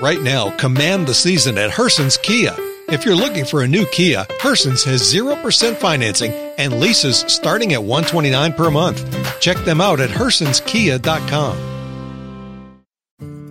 Right now, command the season at Herson's Kia. If you're looking for a new Kia, Herson's has 0% financing and leases starting at 129 per month. Check them out at hersonskia.com.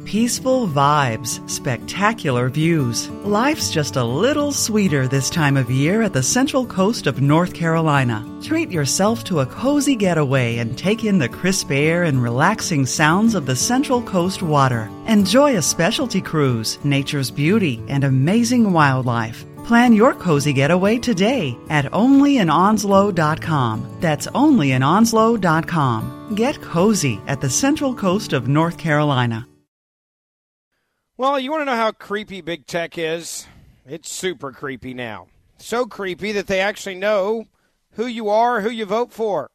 Peaceful vibes, spectacular views. Life's just a little sweeter this time of year at the central coast of North Carolina. Treat yourself to a cozy getaway and take in the crisp air and relaxing sounds of the Central Coast water. Enjoy a specialty cruise, nature's beauty, and amazing wildlife. Plan your cozy getaway today at onlyinonslow.com. That's onlyinonslow.com. Get cozy at the Central Coast of North Carolina. Well, you want to know how creepy big tech is? It's super creepy now. So creepy that they actually know who you are, who you vote for.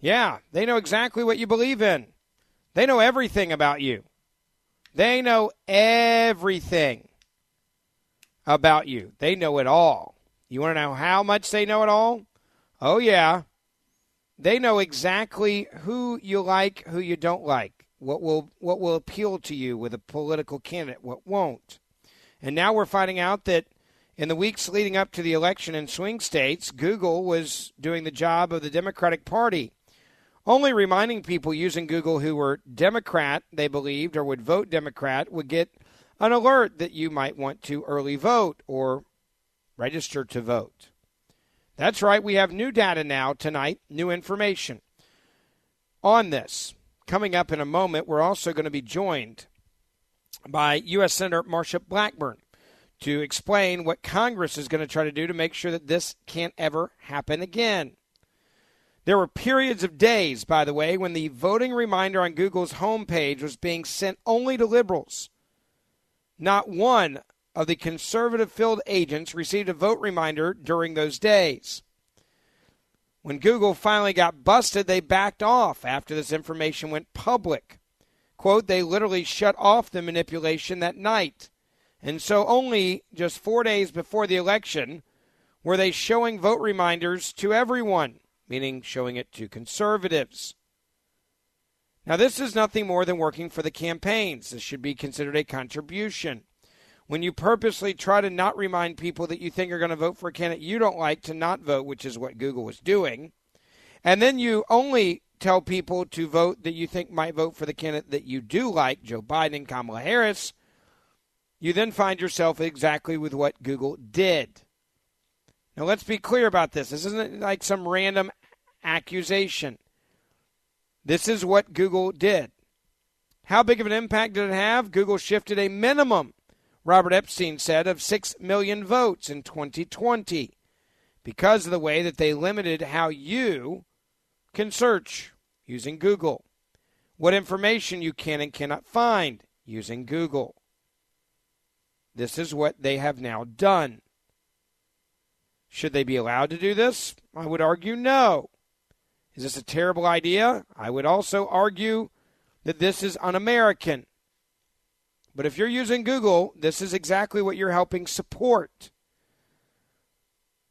Yeah, they know exactly what you believe in. They know everything about you. They know everything about you. They know it all. You want to know how much they know it all? Oh, yeah. They know exactly who you like, who you don't like what will what will appeal to you with a political candidate, what won't. And now we're finding out that in the weeks leading up to the election in swing states, Google was doing the job of the Democratic Party, only reminding people using Google who were Democrat, they believed, or would vote Democrat, would get an alert that you might want to early vote or register to vote. That's right, we have new data now tonight, new information on this. Coming up in a moment, we're also going to be joined by U.S. Senator Marsha Blackburn to explain what Congress is going to try to do to make sure that this can't ever happen again. There were periods of days, by the way, when the voting reminder on Google's homepage was being sent only to liberals. Not one of the conservative filled agents received a vote reminder during those days. When Google finally got busted, they backed off after this information went public. Quote, they literally shut off the manipulation that night. And so, only just four days before the election, were they showing vote reminders to everyone, meaning showing it to conservatives. Now, this is nothing more than working for the campaigns. This should be considered a contribution when you purposely try to not remind people that you think are going to vote for a candidate you don't like to not vote, which is what Google was doing, and then you only tell people to vote that you think might vote for the candidate that you do like, Joe Biden Kamala Harris, you then find yourself exactly with what Google did. Now, let's be clear about this. This isn't like some random accusation. This is what Google did. How big of an impact did it have? Google shifted a minimum Robert Epstein said, of 6 million votes in 2020 because of the way that they limited how you can search using Google, what information you can and cannot find using Google. This is what they have now done. Should they be allowed to do this? I would argue no. Is this a terrible idea? I would also argue that this is un American. But if you're using Google, this is exactly what you're helping support.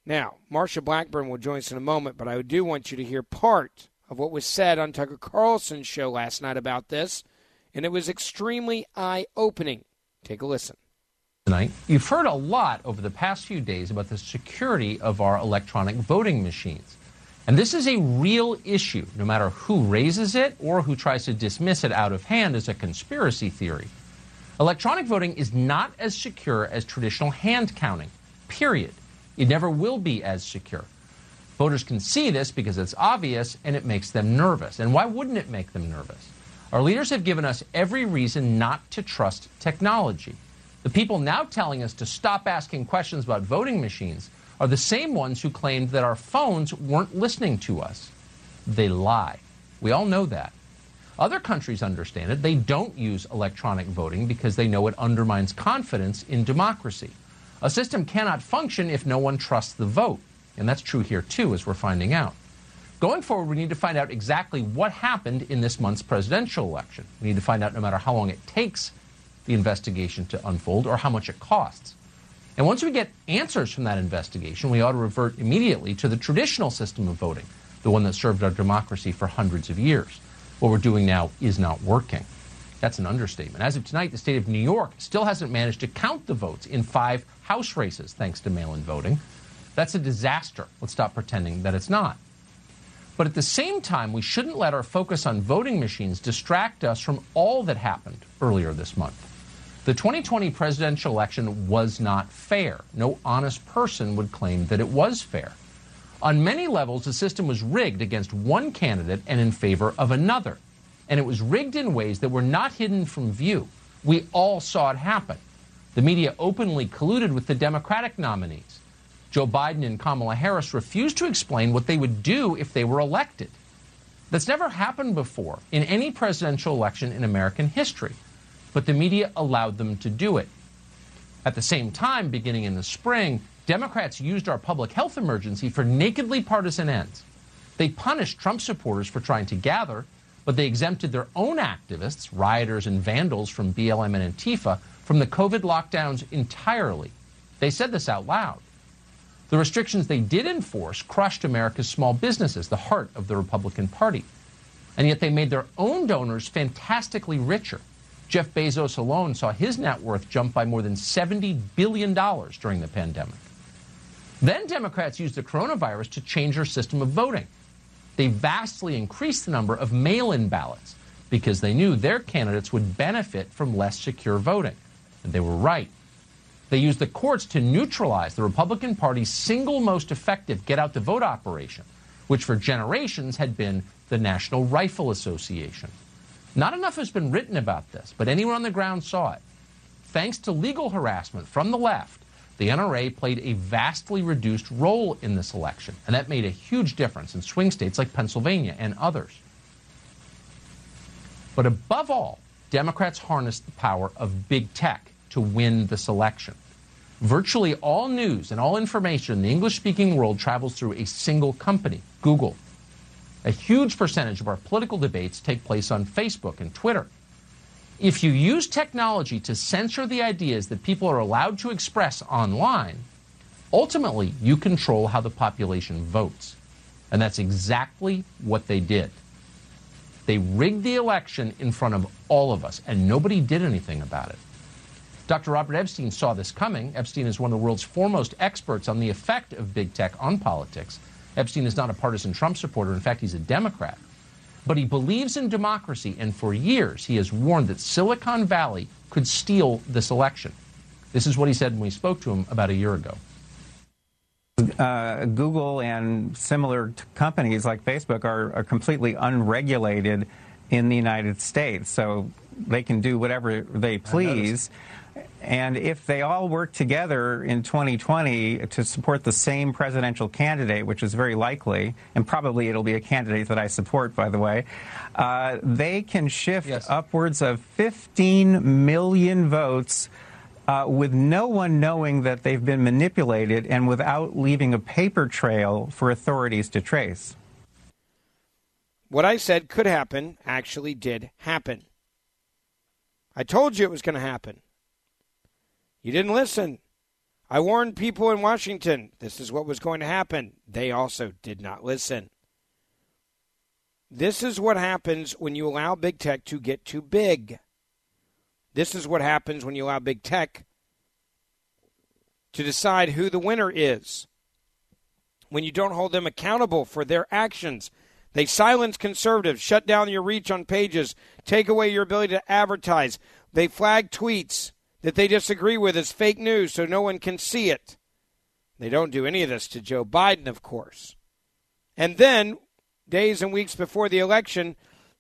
Now, Marsha Blackburn will join us in a moment, but I do want you to hear part of what was said on Tucker Carlson's show last night about this, and it was extremely eye opening. Take a listen. Tonight, you've heard a lot over the past few days about the security of our electronic voting machines. And this is a real issue, no matter who raises it or who tries to dismiss it out of hand as a conspiracy theory. Electronic voting is not as secure as traditional hand counting, period. It never will be as secure. Voters can see this because it's obvious and it makes them nervous. And why wouldn't it make them nervous? Our leaders have given us every reason not to trust technology. The people now telling us to stop asking questions about voting machines are the same ones who claimed that our phones weren't listening to us. They lie. We all know that. Other countries understand it. They don't use electronic voting because they know it undermines confidence in democracy. A system cannot function if no one trusts the vote. And that's true here, too, as we're finding out. Going forward, we need to find out exactly what happened in this month's presidential election. We need to find out no matter how long it takes the investigation to unfold or how much it costs. And once we get answers from that investigation, we ought to revert immediately to the traditional system of voting, the one that served our democracy for hundreds of years what we're doing now is not working. That's an understatement. As of tonight, the state of New York still hasn't managed to count the votes in five House races thanks to mail in voting. That's a disaster. Let's stop pretending that it's not. But at the same time, we shouldn't let our focus on voting machines distract us from all that happened earlier this month. The 2020 presidential election was not fair. No honest person would claim that it was fair. On many levels, the system was rigged against one candidate and in favor of another. And it was rigged in ways that were not hidden from view. We all saw it happen. The media openly colluded with the Democratic nominees. Joe Biden and Kamala Harris refused to explain what they would do if they were elected. That's never happened before in any presidential election in American history, but the media allowed them to do it. At the same time, beginning in the spring, Democrats used our public health emergency for nakedly partisan ends. They punished Trump supporters for trying to gather, but they exempted their own activists, rioters, and vandals from BLM and Antifa from the COVID lockdowns entirely. They said this out loud. The restrictions they did enforce crushed America's small businesses, the heart of the Republican Party. And yet they made their own donors fantastically richer. Jeff Bezos alone saw his net worth jump by more than $70 billion during the pandemic. Then Democrats used the coronavirus to change their system of voting. They vastly increased the number of mail in ballots because they knew their candidates would benefit from less secure voting. And they were right. They used the courts to neutralize the Republican Party's single most effective get out the vote operation, which for generations had been the National Rifle Association. Not enough has been written about this, but anyone on the ground saw it. Thanks to legal harassment from the left, the NRA played a vastly reduced role in this election, and that made a huge difference in swing states like Pennsylvania and others. But above all, Democrats harnessed the power of big tech to win this election. Virtually all news and all information in the English speaking world travels through a single company, Google. A huge percentage of our political debates take place on Facebook and Twitter. If you use technology to censor the ideas that people are allowed to express online, ultimately you control how the population votes. And that's exactly what they did. They rigged the election in front of all of us, and nobody did anything about it. Dr. Robert Epstein saw this coming. Epstein is one of the world's foremost experts on the effect of big tech on politics. Epstein is not a partisan Trump supporter. In fact, he's a Democrat. But he believes in democracy, and for years he has warned that Silicon Valley could steal this election. This is what he said when we spoke to him about a year ago. Uh, Google and similar companies like Facebook are, are completely unregulated in the United States, so they can do whatever they please. And if they all work together in 2020 to support the same presidential candidate, which is very likely, and probably it'll be a candidate that I support, by the way, uh, they can shift yes. upwards of 15 million votes uh, with no one knowing that they've been manipulated and without leaving a paper trail for authorities to trace. What I said could happen actually did happen. I told you it was going to happen. You didn't listen. I warned people in Washington this is what was going to happen. They also did not listen. This is what happens when you allow big tech to get too big. This is what happens when you allow big tech to decide who the winner is. When you don't hold them accountable for their actions, they silence conservatives, shut down your reach on pages, take away your ability to advertise. They flag tweets that they disagree with is fake news so no one can see it. They don't do any of this to Joe Biden, of course. And then, days and weeks before the election,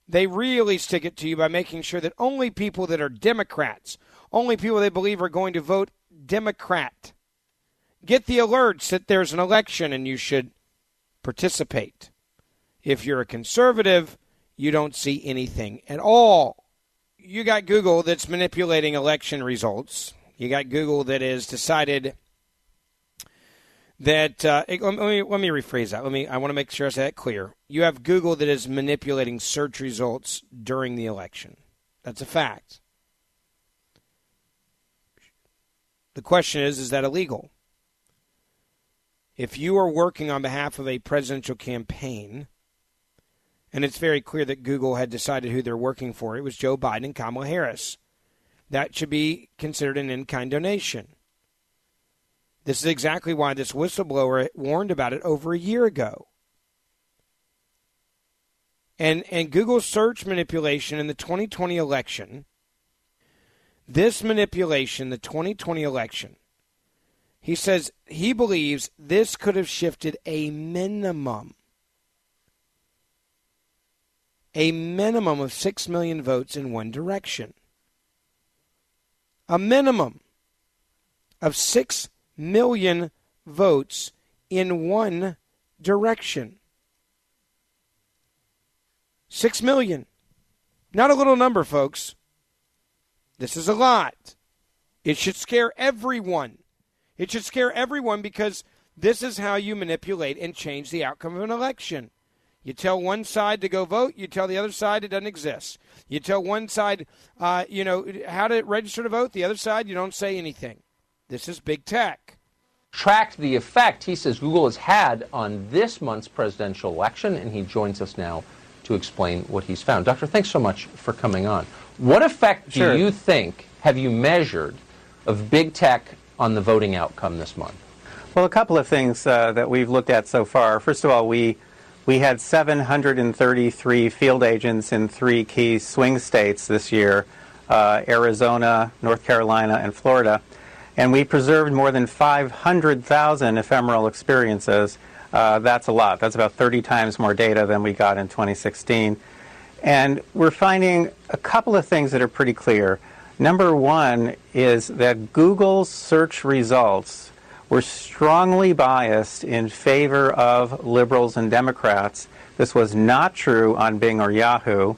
they really stick it to you by making sure that only people that are Democrats, only people they believe are going to vote Democrat, get the alerts that there's an election and you should participate. If you're a conservative, you don't see anything at all you got Google that's manipulating election results. You got Google that has decided that uh, let, me, let me rephrase that. Let me. I want to make sure I say that clear. You have Google that is manipulating search results during the election. That's a fact. The question is: Is that illegal? If you are working on behalf of a presidential campaign And it's very clear that Google had decided who they're working for. It was Joe Biden and Kamala Harris. That should be considered an in kind donation. This is exactly why this whistleblower warned about it over a year ago. And and Google search manipulation in the 2020 election. This manipulation, the 2020 election, he says he believes this could have shifted a minimum a minimum of 6 million votes in one direction. A minimum of 6 million votes in one direction. 6 million. Not a little number, folks. This is a lot. It should scare everyone. It should scare everyone because this is how you manipulate and change the outcome of an election. You tell one side to go vote, you tell the other side it doesn't exist. You tell one side, uh, you know, how to register to vote, the other side, you don't say anything. This is big tech. Tracked the effect he says Google has had on this month's presidential election, and he joins us now to explain what he's found. Doctor, thanks so much for coming on. What effect do Sure. you think have you measured of big tech on the voting outcome this month? Well, a couple of things uh, that we've looked at so far. First of all, we we had 733 field agents in three key swing states this year: uh, Arizona, North Carolina, and Florida. And we preserved more than 500,000 ephemeral experiences. Uh, that's a lot. That's about 30 times more data than we got in 2016. And we're finding a couple of things that are pretty clear. Number one is that Google's search results were strongly biased in favor of liberals and Democrats. This was not true on Bing or Yahoo.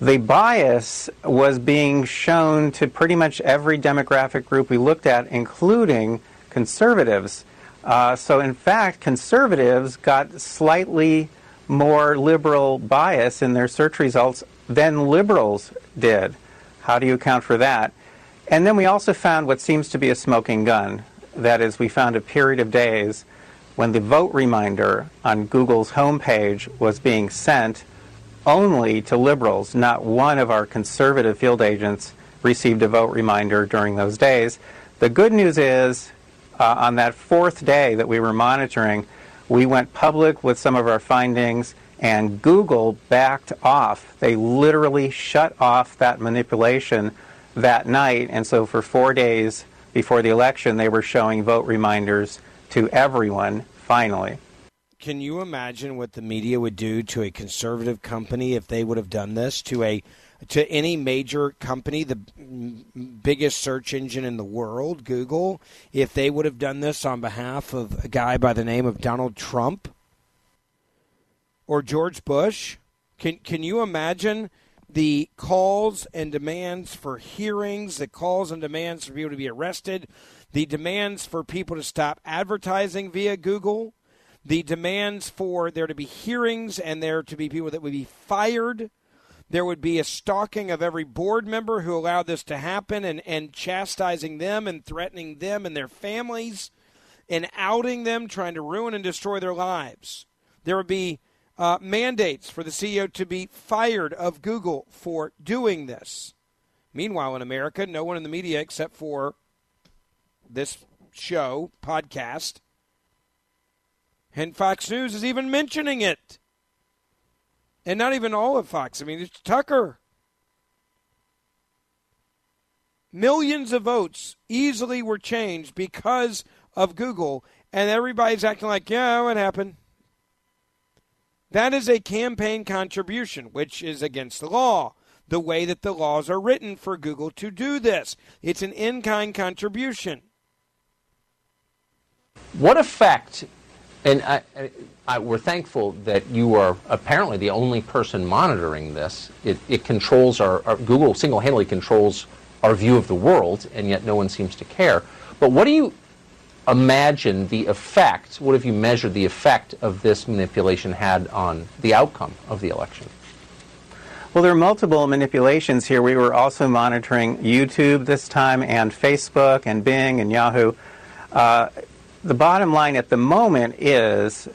The bias was being shown to pretty much every demographic group we looked at, including conservatives. Uh, so, in fact, conservatives got slightly more liberal bias in their search results than liberals did. How do you account for that? And then we also found what seems to be a smoking gun. That is, we found a period of days when the vote reminder on Google's homepage was being sent only to liberals. Not one of our conservative field agents received a vote reminder during those days. The good news is, uh, on that fourth day that we were monitoring, we went public with some of our findings, and Google backed off. They literally shut off that manipulation that night, and so for four days before the election, they were showing vote reminders to everyone, finally. Can you imagine what the media would do to a conservative company if they would have done this to a to any major company, the biggest search engine in the world, Google, if they would have done this on behalf of a guy by the name of Donald Trump or George Bush? Can can you imagine the calls and demands for hearings, the calls and demands for people to be arrested, the demands for people to stop advertising via Google? the demands for there to be hearings and there to be people that would be fired. There would be a stalking of every board member who allowed this to happen and, and chastising them and threatening them and their families and outing them, trying to ruin and destroy their lives. There would be uh, mandates for the CEO to be fired of Google for doing this. Meanwhile, in America, no one in the media except for this show, podcast, and Fox News is even mentioning it. And not even all of Fox. I mean, it's Tucker. Millions of votes easily were changed because of Google, and everybody's acting like, yeah, what happened? That is a campaign contribution, which is against the law, the way that the laws are written for Google to do this. It's an in kind contribution. What effect, and I, I, we're thankful that you are apparently the only person monitoring this. It, it controls our, our Google single handedly controls our view of the world, and yet no one seems to care. But what do you imagine the effect, what have you measured the effect of this manipulation had on the outcome of the election? Well, there are multiple manipulations here. We were also monitoring YouTube this time, and Facebook, and Bing, and Yahoo. Uh, the bottom line at the moment is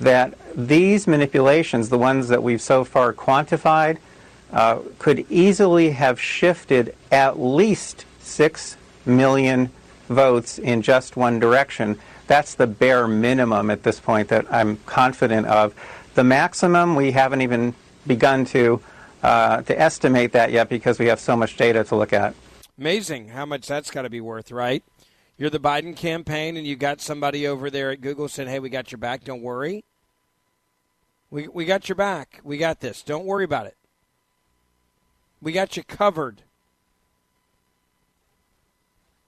that these manipulations, the ones that we've so far quantified, uh, could easily have shifted at least 6 million votes in just one direction. That's the bare minimum at this point that I'm confident of. The maximum, we haven't even begun to, uh, to estimate that yet because we have so much data to look at. Amazing how much that's got to be worth, right? You're the Biden campaign and you got somebody over there at Google saying, hey, we got your back, don't worry. We, we got your back. We got this. Don't worry about it. We got you covered.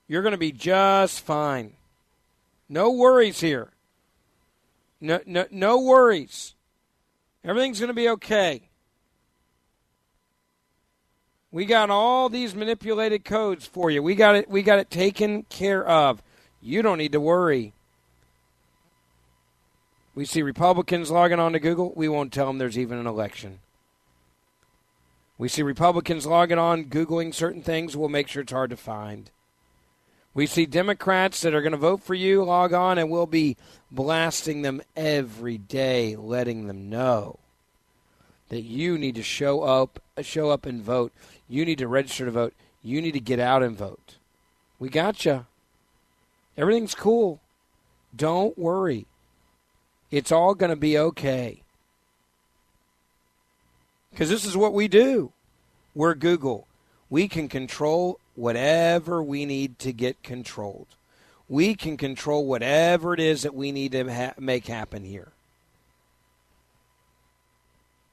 You're going to be just fine. No worries here. No, no, no worries. Everything's going to be okay. We got all these manipulated codes for you. We got it. We got it taken care of. You don't need to worry. We see Republicans logging on to Google. We won't tell them there's even an election. We see Republicans logging on, Googling certain things. We'll make sure it's hard to find. We see Democrats that are going to vote for you log on, and we'll be blasting them every day, letting them know that you need to show up, show up and vote. You need to register to vote. You need to get out and vote. We got you. Everything's cool. Don't worry. It's all going to be okay. Because this is what we do. We're Google. We can control whatever we need to get controlled. We can control whatever it is that we need to ha- make happen here.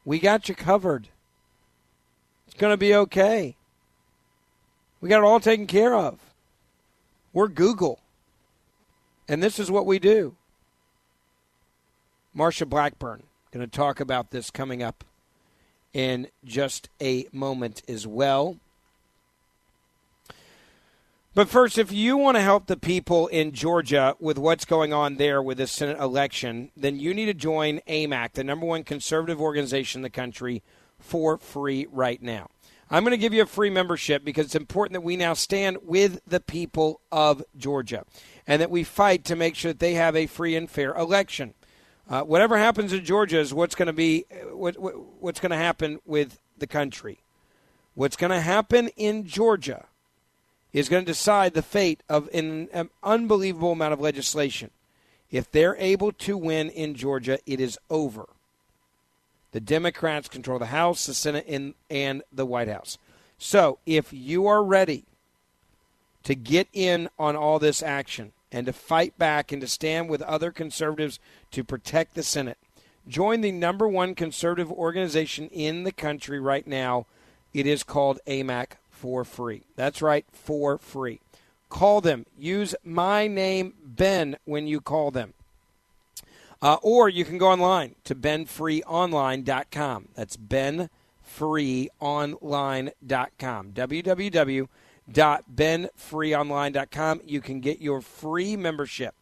We got you covered. It's going to be okay. We got it all taken care of. We're Google. And this is what we do. Marsha Blackburn going to talk about this coming up in just a moment as well. But first, if you want to help the people in Georgia with what's going on there with the Senate election, then you need to join AMAC, the number one conservative organization in the country, for free right now. I'm going to give you a free membership because it's important that we now stand with the people of Georgia and that we fight to make sure that they have a free and fair election. Uh, whatever happens in Georgia is what's going to be what, what, what's going to happen with the country. What's going to happen in Georgia is going to decide the fate of an, an unbelievable amount of legislation. If they're able to win in Georgia, it is over. The Democrats control the House, the Senate, and, and the White House. So if you are ready to get in on all this action, and to fight back and to stand with other conservatives to protect the Senate. Join the number one conservative organization in the country right now. It is called AMAC for free. That's right, for free. Call them. Use my name, Ben, when you call them. Uh, or you can go online to benfreeonline.com. That's benfreeonline.com. www.benfreeonline.com. You can get your free membership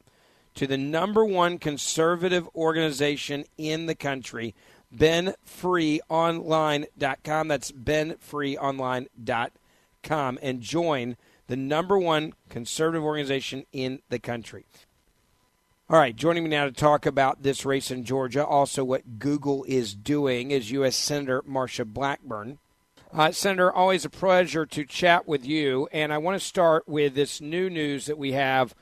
to the number one conservative organization in the country, benfreeonline.com. That's benfreeonline.com. And join the number one conservative organization in the country. All right, joining me now to talk about this race in Georgia, also what Google is doing, is U.S. Senator Marsha Blackburn. Uh, Senator, always a pleasure to chat with you. And I want to start with this new news that we have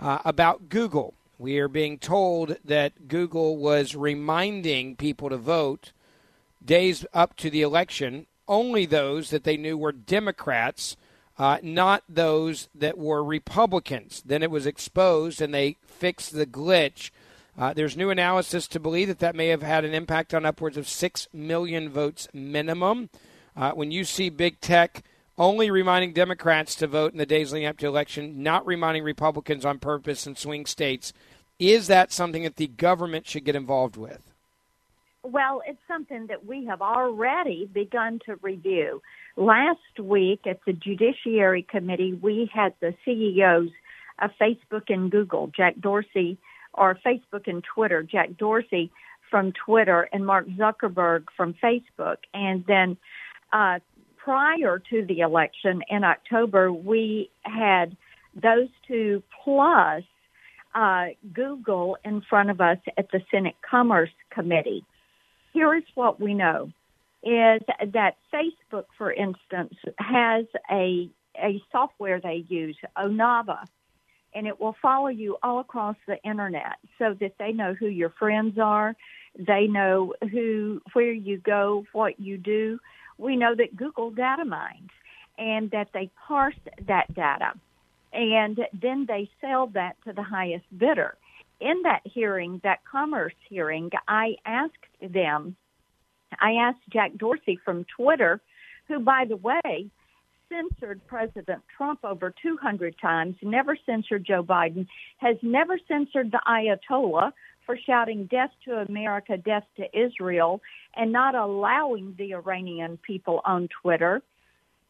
uh, about Google. We are being told that Google was reminding people to vote days up to the election, only those that they knew were Democrats, uh, not those that were Republicans. Then it was exposed and they fixed the glitch. Uh, there's new analysis to believe that that may have had an impact on upwards of 6 million votes minimum. Uh, when you see big tech only reminding Democrats to vote in the days leading up to election, not reminding Republicans on purpose in swing states, is that something that the government should get involved with? Well, it's something that we have already begun to review. Last week at the Judiciary Committee, we had the CEOs of Facebook and Google, Jack Dorsey, or Facebook and Twitter, Jack Dorsey from Twitter, and Mark Zuckerberg from Facebook. And then uh, prior to the election in October, we had those two plus uh, Google in front of us at the Senate Commerce Committee. Here is what we know is that Facebook, for instance, has a a software they use, Onavo, and it will follow you all across the internet so that they know who your friends are, they know who where you go, what you do. We know that Google data mines and that they parse that data and then they sell that to the highest bidder. In that hearing, that commerce hearing, I asked them, I asked Jack Dorsey from Twitter, who, by the way, censored President Trump over 200 times, never censored Joe Biden, has never censored the Ayatollah for shouting death to America, death to Israel, and not allowing the Iranian people on Twitter.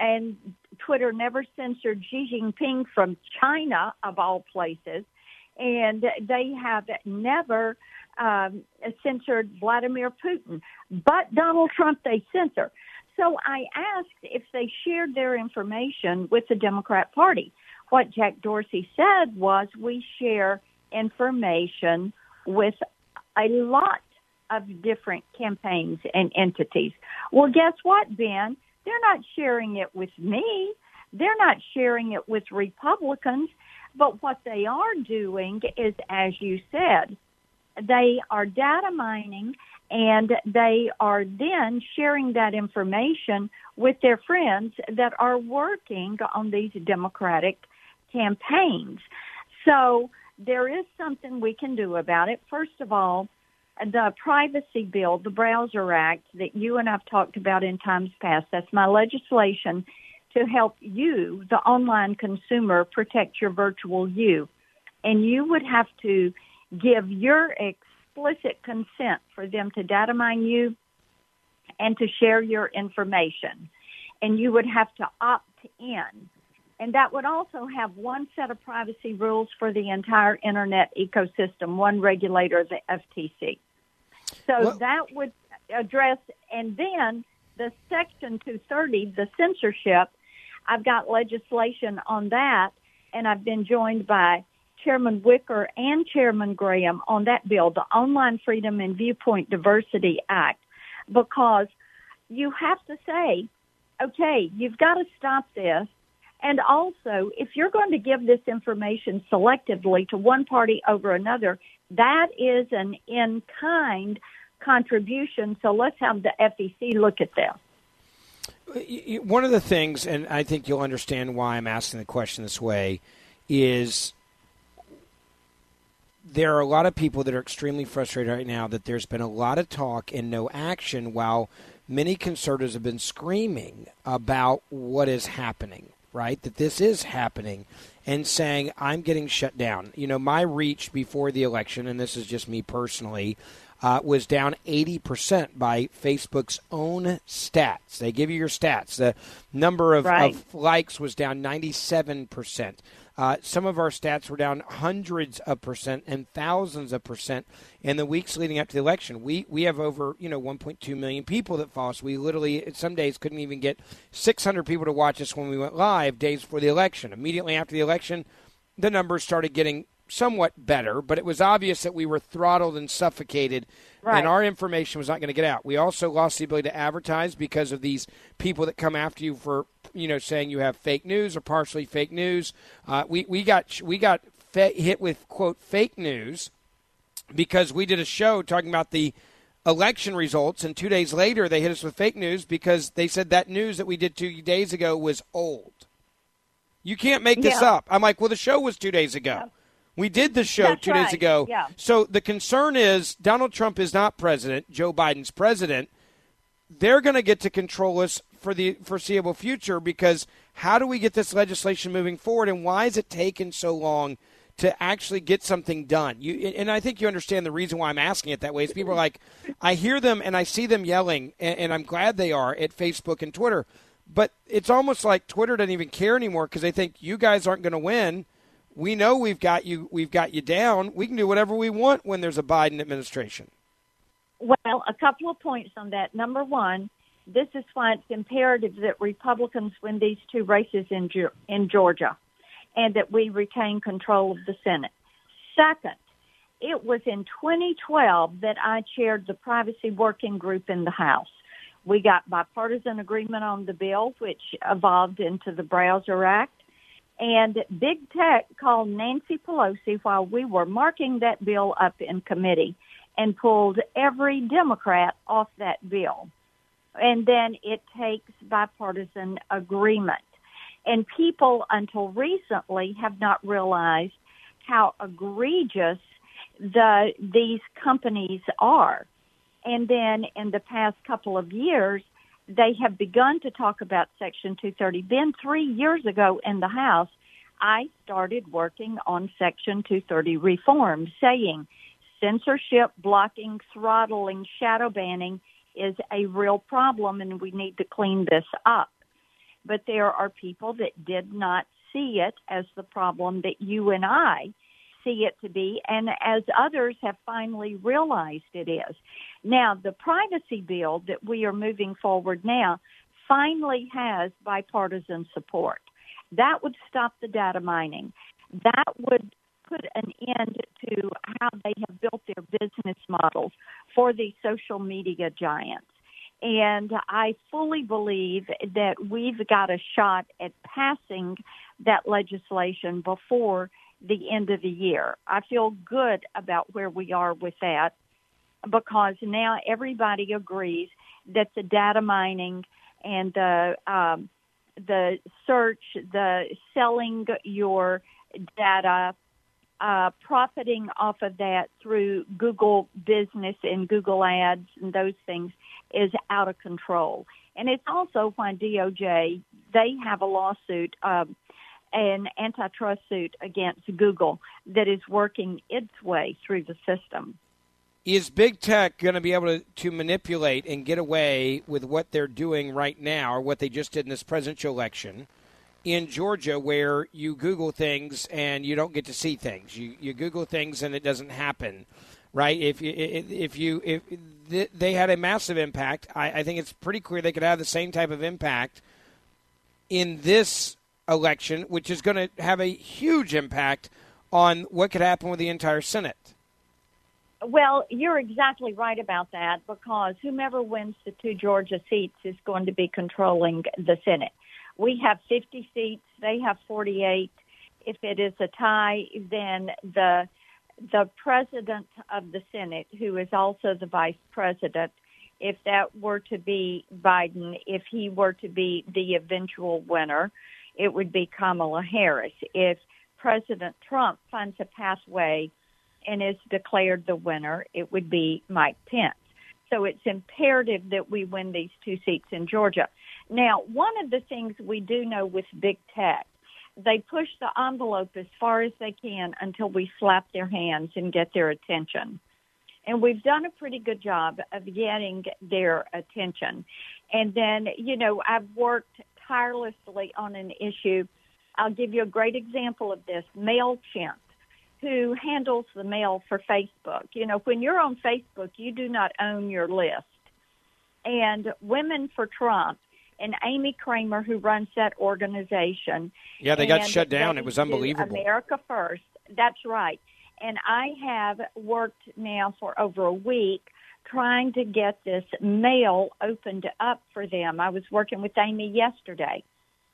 And Twitter never censored Xi Jinping from China, of all places, and they have never um, censored Vladimir Putin. But Donald Trump, they censor. So I asked if they shared their information with the Democrat Party. What Jack Dorsey said was, we share information with a lot of different campaigns and entities. Well, guess what, Ben? They're not sharing it with me. They're not sharing it with Republicans. But what they are doing is, as you said, they are data mining and they are then sharing that information with their friends that are working on these Democratic campaigns. So there is something we can do about it. First of all, the privacy bill, the Browser Act that you and I've talked about in times past, that's my legislation to help you, the online consumer, protect your virtual you. And you would have to give your explicit consent for them to data mine you and to share your information. And you would have to opt in. And that would also have one set of privacy rules for the entire internet ecosystem, one regulator, the FTC. So well, that would address, and then the Section 230, the censorship, I've got legislation on that, and I've been joined by Chairman Wicker and Chairman Graham on that bill, the Online Freedom and Viewpoint Diversity Act, because you have to say, okay, you've got to stop this. And also, if you're going to give this information selectively to one party over another, that is an in kind contribution. So let's have the FEC look at this. One of the things, and I think you'll understand why I'm asking the question this way, is there are a lot of people that are extremely frustrated right now that there's been a lot of talk and no action while many conservatives have been screaming about what is happening, right? That this is happening and saying, I'm getting shut down. You know, my reach before the election, and this is just me personally, uh, was down 80% by Facebook's own stats. They give you your stats. The number of, right. of likes was down 97%. Uh, some of our stats were down hundreds of percent and thousands of percent in the weeks leading up to the election. We we have over you know 1.2 million people that follow us. We literally some days couldn't even get 600 people to watch us when we went live days before the election. Immediately after the election, the numbers started getting somewhat better, but it was obvious that we were throttled and suffocated, right. and our information was not going to get out. We also lost the ability to advertise because of these people that come after you for you know saying you have fake news or partially fake news. Uh, we we got we got fa- hit with quote fake news because we did a show talking about the election results, and two days later they hit us with fake news because they said that news that we did two days ago was old. You can't make this yeah. up. I'm like, well, the show was two days ago. Yeah. We did the show That's two right. days ago. Yeah. So the concern is Donald Trump is not president. Joe Biden's president. They're going to get to control us for the foreseeable future because how do we get this legislation moving forward and why is it taking so long to actually get something done? You and I think you understand the reason why I'm asking it that way. Is people are like, I hear them and I see them yelling, and, and I'm glad they are at Facebook and Twitter. But it's almost like Twitter doesn't even care anymore because they think you guys aren't going to win we know we've got you we've got you down. We can do whatever we want when there's a Biden administration. Well, a couple of points on that. Number one, this is why it's imperative that Republicans win these two races in in Georgia, and that we retain control of the Senate. Second, it was in 2012 that I chaired the privacy working group in the House. We got bipartisan agreement on the bill, which evolved into the Browser Act. And big tech called Nancy Pelosi while we were marking that bill up in committee and pulled every Democrat off that bill. And then it takes bipartisan agreement. And people until recently have not realized how egregious the these companies are. And then in the past couple of years, they have begun to talk about Section 230. Then three years ago in the House, I started working on Section 230 reform, saying censorship, blocking, throttling, shadow banning is a real problem and we need to clean this up. But there are people that did not see it as the problem that you and I see it to be, and as others have finally realized it is. Now, the privacy bill that we are moving forward now finally has bipartisan support. That would stop the data mining. That would put an end to how they have built their business models for the social media giants. And I fully believe that we've got a shot at passing that legislation before the end of the year. I feel good about where we are with that because now everybody agrees that the data mining and the um, the search, the selling your data, uh, profiting off of that through Google Business and Google Ads and those things is out of control. And it's also why DOJ they have a lawsuit. Um, an antitrust suit against Google that is working its way through the system. Is big tech going to be able to, to manipulate and get away with what they're doing right now, or what they just did in this presidential election in Georgia, where you Google things and you don't get to see things? You, you Google things and it doesn't happen, right? If you, if you if they had a massive impact, I, I think it's pretty clear they could have the same type of impact in this election, which is going to have a huge impact on what could happen with the entire Senate. Well, you're exactly right about that because whomever wins the two Georgia seats is going to be controlling the Senate. We have 50 seats, they have 48. If it is a tie, then the the president of the Senate, who is also the vice president, if that were to be Biden, if he were to be the eventual winner, it would be Kamala Harris. If President Trump finds a pathway and is declared the winner, it would be Mike Pence. So it's imperative that we win these two seats in Georgia. Now, one of the things we do know with big tech, they push the envelope as far as they can until we slap their hands and get their attention. And we've done a pretty good job of getting their attention. And then, you know, I've worked tirelessly on an issue. I'll give you a great example of this. MailChimp, who handles the mail for Facebook. You know, when you're on Facebook, you do not own your list. And Women for Trump and Amy Kramer, who runs that organization. Yeah, they got shut down. It was unbelievable. America First. That's right. And I have worked now for over a week trying to get this mail opened up for them. I was working with Amy yesterday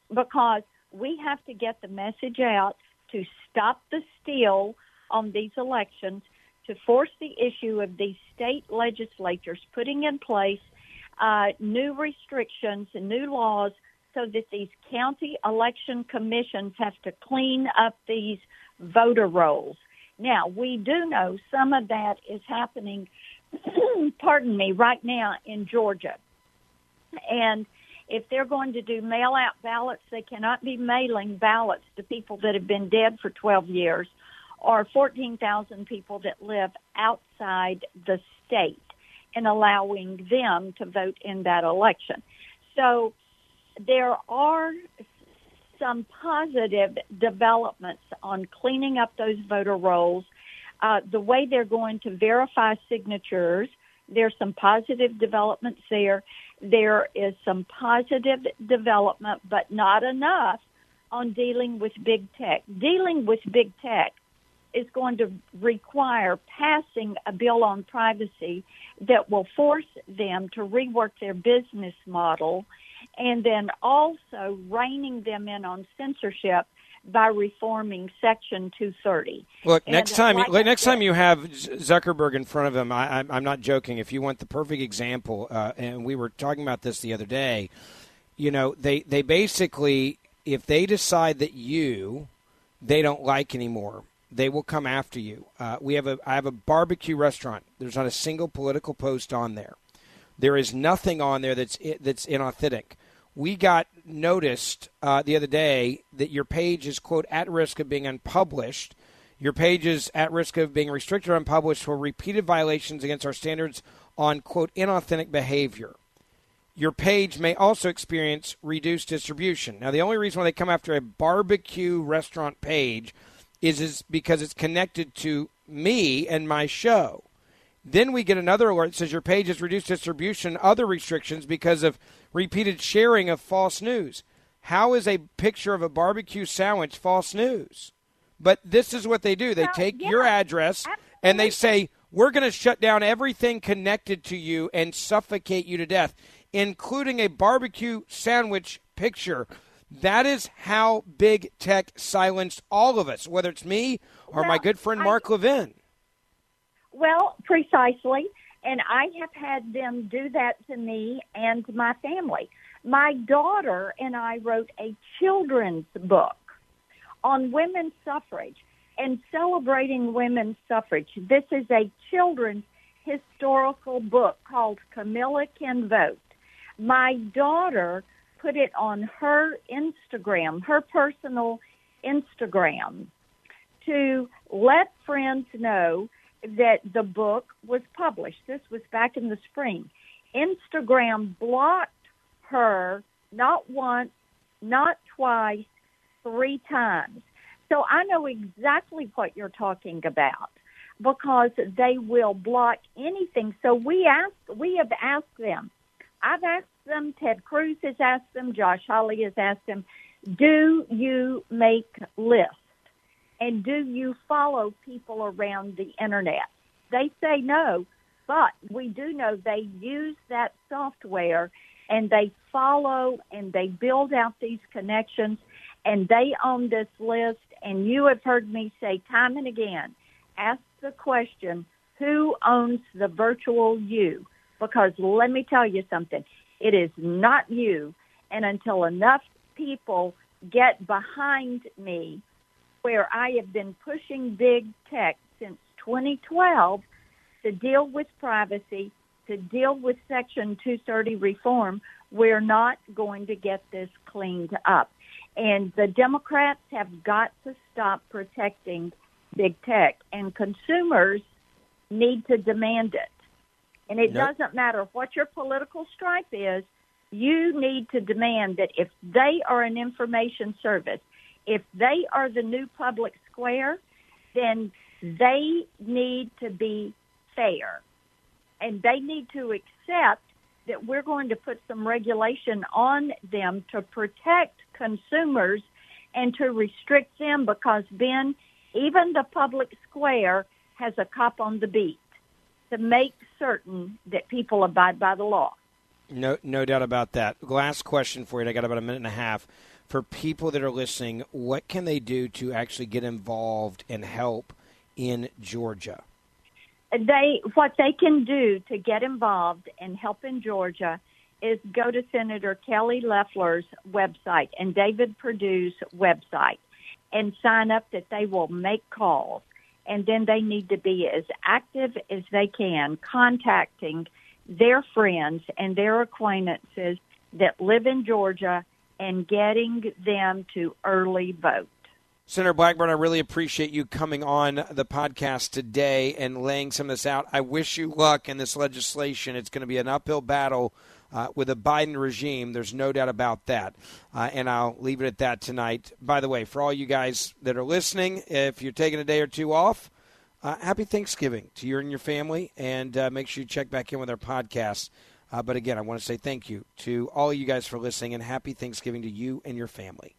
because we have to get the message out to stop the steal on these elections, to force the issue of these state legislatures putting in place uh, new restrictions and new laws so that these county election commissions have to clean up these voter rolls. Now, we do know some of that is happening pardon me, right now in Georgia. And if they're going to do mail out ballots, they cannot be mailing ballots to people that have been dead for 12 years or 14,000 people that live outside the state and allowing them to vote in that election. So there are some positive developments on cleaning up those voter rolls uh, the way they're going to verify signatures, there's some positive developments there. There is some positive development, but not enough on dealing with big tech. Dealing with big tech is going to require passing a bill on privacy that will force them to rework their business model and then also reining them in on censorship by reforming Section 230. Look, And next time, like next said- time you have Zuckerberg in front of him, I, I'm, I'm not joking. If you want the perfect example, uh, and we were talking about this the other day, you know, they they basically, if they decide that you they don't like anymore, they will come after you. Uh, we have a I have a barbecue restaurant. There's not a single political post on there. There is nothing on there that's that's inauthentic. We got noticed uh, the other day that your page is quote at risk of being unpublished. Your page is at risk of being restricted or unpublished for repeated violations against our standards on quote inauthentic behavior. Your page may also experience reduced distribution. Now, the only reason why they come after a barbecue restaurant page is, is because it's connected to me and my show. Then we get another alert that says your page has reduced distribution, other restrictions because of repeated sharing of false news. How is a picture of a barbecue sandwich false news? But this is what they do. They Well, take yeah, your address and they say, we're going to shut down everything connected to you and suffocate you to death, including a barbecue sandwich picture. That is how big tech silenced all of us, whether it's me or my good friend I- Mark Levin. Well, precisely. And I have had them do that to me and my family. My daughter and I wrote a children's book on women's suffrage and celebrating women's suffrage. This is a children's historical book called Camila Can Vote. My daughter put it on her Instagram, her personal Instagram, to let friends know that the book was published. This was back in the spring. Instagram blocked her not once, not twice, three times. So I know exactly what you're talking about because they will block anything. So we ask, we have asked them. I've asked them. Ted Cruz has asked them. Josh Hawley has asked them. Do you make lists? And do you follow people around the internet? They say no, but we do know they use that software and they follow and they build out these connections and they own this list. And you have heard me say time and again, ask the question, who owns the virtual you? Because let me tell you something, it is not you. And until enough people get behind me where I have been pushing big tech since 2012 to deal with privacy, to deal with Section 230 reform, we're not going to get this cleaned up. And the Democrats have got to stop protecting big tech, and consumers need to demand it. And it Nope. doesn't matter what your political stripe is, you need to demand that if they are an information service, if they are the new public square, then they need to be fair. And they need to accept that we're going to put some regulation on them to protect consumers and to restrict them because, Ben, even the public square has a cop on the beat to make certain that people abide by the law. No, no doubt about that. Last question for you. I got about a minute and a half. For people that are listening, what can they do to actually get involved and help in Georgia? they what they can do to get involved and help in Georgia is go to Senator Kelly Loeffler's website and David Perdue's website and sign up that they will make calls and then they need to be as active as they can contacting their friends and their acquaintances that live in Georgia and getting them to early vote. Senator Blackburn, I really appreciate you coming on the podcast today and laying some of this out. I wish you luck in this legislation. It's going to be an uphill battle uh, with a Biden regime. There's no doubt about that. Uh, and I'll leave it at that tonight. By the way, for all you guys that are listening, if you're taking a day or two off, uh, happy Thanksgiving to you and your family. And uh, make sure you check back in with our podcast. Uh, but again, I want to say thank you to all you guys for listening and happy Thanksgiving to you and your family.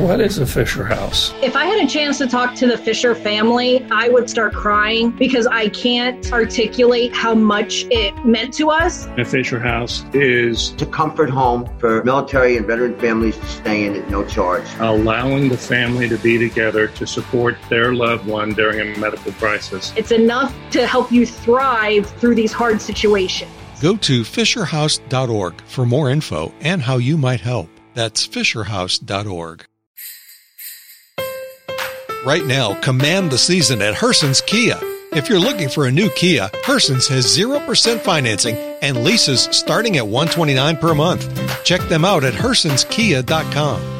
What is a Fisher House? If I had a chance to talk to the Fisher family, I would start crying because I can't articulate how much it meant to us. A Fisher House is a comfort home for military and veteran families to stay in at no charge. Allowing the family to be together to support their loved one during a medical crisis. It's enough to help you thrive through these hard situations. Go to FisherHouse.org for more info and how you might help. That's FisherHouse.org. Right now, command the season at Herson's Kia. If you're looking for a new Kia, Herson's has 0% financing and leases starting at 129 per month. Check them out at hersonskia.com.